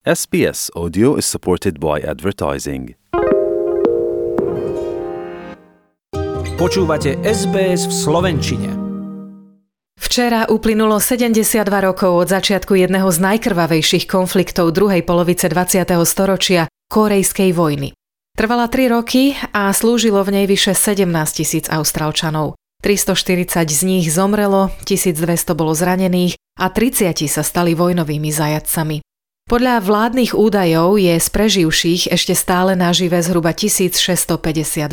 SBS Audio is supported by advertising. Počúvate SBS v Slovenčine. Včera uplynulo 72 rokov od začiatku jedného z najkrvavejších konfliktov druhej polovice 20. storočia, Korejskej vojny. Trvala 3 roky a slúžilo v nej vyše 17 tisíc Austrálčanov. 340 z nich zomrelo, 1200 bolo zranených a 30 sa stali vojnovými zajadcami. Podľa vládnych údajov je z preživších ešte stále nažive zhruba 1650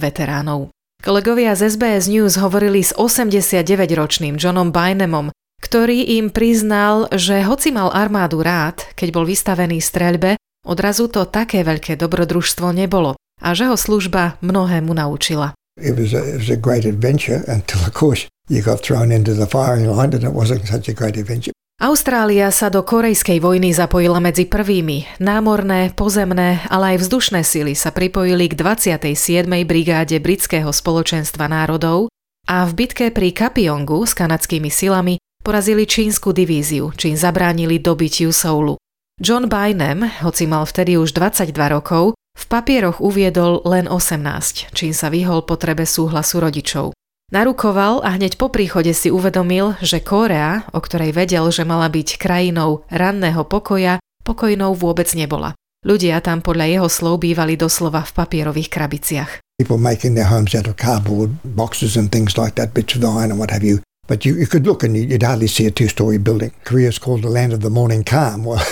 veteránov. Kolegovia z SBS News hovorili s 89-ročným Johnom Bynemom, ktorý im priznal, že hoci mal armádu rád, keď bol vystavený streľbe, odrazu to také veľké dobrodružstvo nebolo a že ho služba mnohému naučila. It was, a, it was a great adventure until, of course, you got thrown into the firing line and it wasn't such a great adventure. Austrália sa do Korejskej vojny zapojila medzi prvými. Námorné, pozemné, ale aj vzdušné sily sa pripojili k 27. brigáde Britského spoločenstva národov a v bitke pri Kapiongu s kanadskými silami porazili čínsku divíziu, čím zabránili dobytiu Soulu. John Bynum, hoci mal vtedy už 22 rokov, v papieroch uviedol len 18, čím sa vyhol potrebe súhlasu rodičov. Narukoval a hneď po príchode si uvedomil, že Kórea, o ktorej vedel, že mala byť krajinou ranného pokoja, pokojnou vôbec nebola. Ľudia tam podľa jeho slov bývali doslova v papierových krabiciach. People making their homes out of cardboard boxes and things like that, bits of iron and what have you. But you, you could look and you'd hardly see a two-story building. Korea is called the land of the morning calm. Well,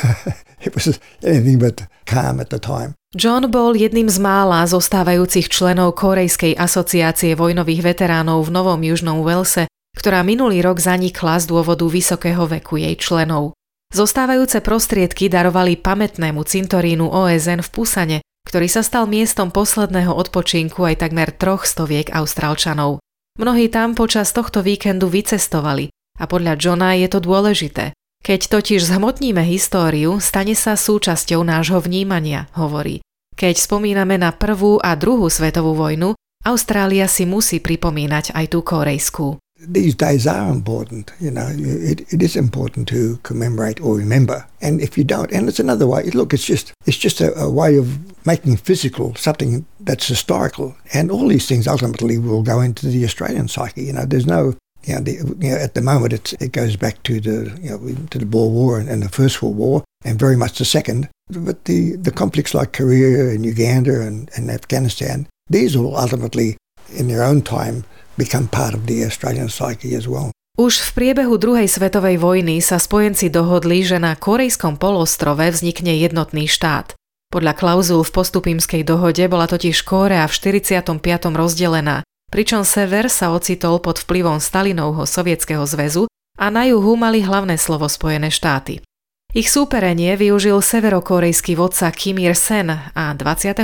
it was anything but calm at the time. John bol jedným z mála zostávajúcich členov Korejskej asociácie vojnových veteránov v Novom Južnom Walese, ktorá minulý rok zanikla z dôvodu vysokého veku jej členov. Zostávajúce prostriedky darovali pamätnému cintorínu OSN v Pusane, ktorý sa stal miestom posledného odpočinku aj takmer troch stoviek Austrálčanov. Mnohí tam počas tohto víkendu vycestovali a podľa Johna je to dôležité. Keď totiž zhmotníme históriu, stane sa súčasťou nášho vnímania, hovorí. Keď spomíname na prvú a druhú svetovú vojnu, Austrália si musí pripomínať aj tú korejskú. These days are important, you know. It, it is important to commemorate or remember. And if you don't, and it's another way. Look, it's just it's just a, a way of making physical something that's historical. And all these things ultimately will go into the Australian psyche. You know, there's no you know, the, you know, at the moment it goes back to the you know to the Boer War and, and the First World War, and very much the second. But the, the conflicts like Korea and Uganda and, and Afghanistan, these will ultimately, in their own time, become part of the Australian psyche as well. Už v priebehu druhej svetovej vojny sa spojenci dohodli, že na korejskom polostrove vznikne jednotný štát. Podľa klauzul v postupímskej dohode bola totiž Kórea v 45. rozdelená, pričom sever sa ocitol pod vplyvom Stalinovho sovietskeho zväzu a na juhu mali hlavné slovo Spojené štáty. Ich súperenie využil severokorejský vodca Kim Il-sen a 25.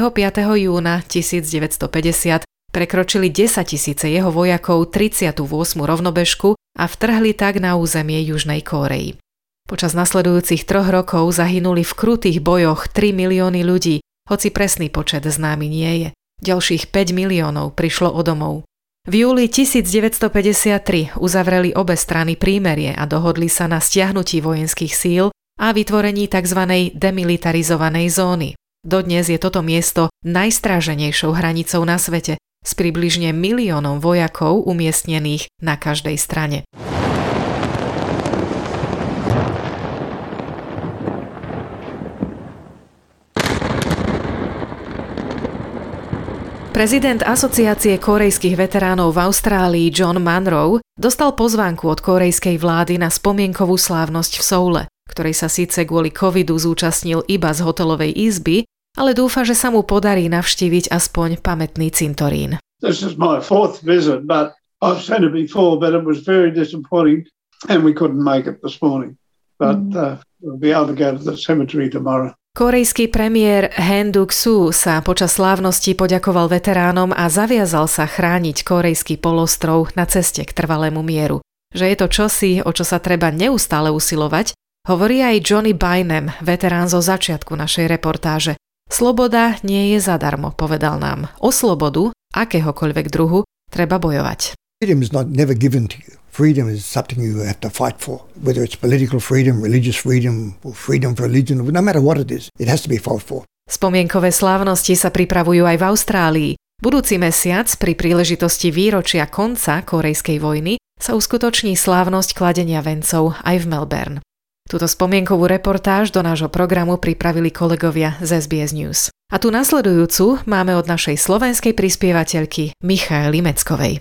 júna 1950 prekročili 10 tisíce jeho vojakov 38. rovnobežku a vtrhli tak na územie Južnej Kórei. Počas nasledujúcich troch rokov zahynuli v krutých bojoch 3 milióny ľudí, hoci presný počet známy nie je. Ďalších 5 miliónov prišlo o domov. V júli 1953 uzavreli obe strany prímerie a dohodli sa na stiahnutí vojenských síl a vytvorení tzv. demilitarizovanej zóny. Dodnes je toto miesto najstráženejšou hranicou na svete s približne miliónom vojakov umiestnených na každej strane. Prezident Asociácie korejských veteránov v Austrálii John Munro dostal pozvánku od korejskej vlády na spomienkovú slávnosť v Soule ktorej sa síce kvôli covidu zúčastnil iba z hotelovej izby, ale dúfa, že sa mu podarí navštíviť aspoň pamätný cintorín. This is my fourth visit, but I've seen it before, but it was very disappointing and we couldn't make it this morning. But mm. uh, we'll be able to go to the cemetery tomorrow. Korejský premiér Han Duk-su sa počas slávnosti poďakoval veteránom a zaviazal sa chrániť korejský polostrov na ceste k trvalému mieru. Že je to čosi, o čo sa treba neustále usilovať Hovorí aj Johnny Bynum, veterán zo začiatku našej reportáže. Sloboda nie je zadarmo, povedal nám. O slobodu, akéhokoľvek druhu, treba bojovať. Freedom is not never given to you. Freedom is something you have to fight for, whether it's political freedom, religious freedom, or freedom for religion, no matter what it is, it has to be fought for. Spomienkové slávnosti sa pripravujú aj v Austrálii. Budúci mesiac pri príležitosti výročia konca Korejskej vojny sa uskutoční slávnosť kladenia vencov aj v Melbourne. Túto spomienkovú reportáž do nášho programu pripravili kolegovia z SBS News. A tu nasledujúcu máme od našej slovenskej prispievateľky Michaely Meckovej.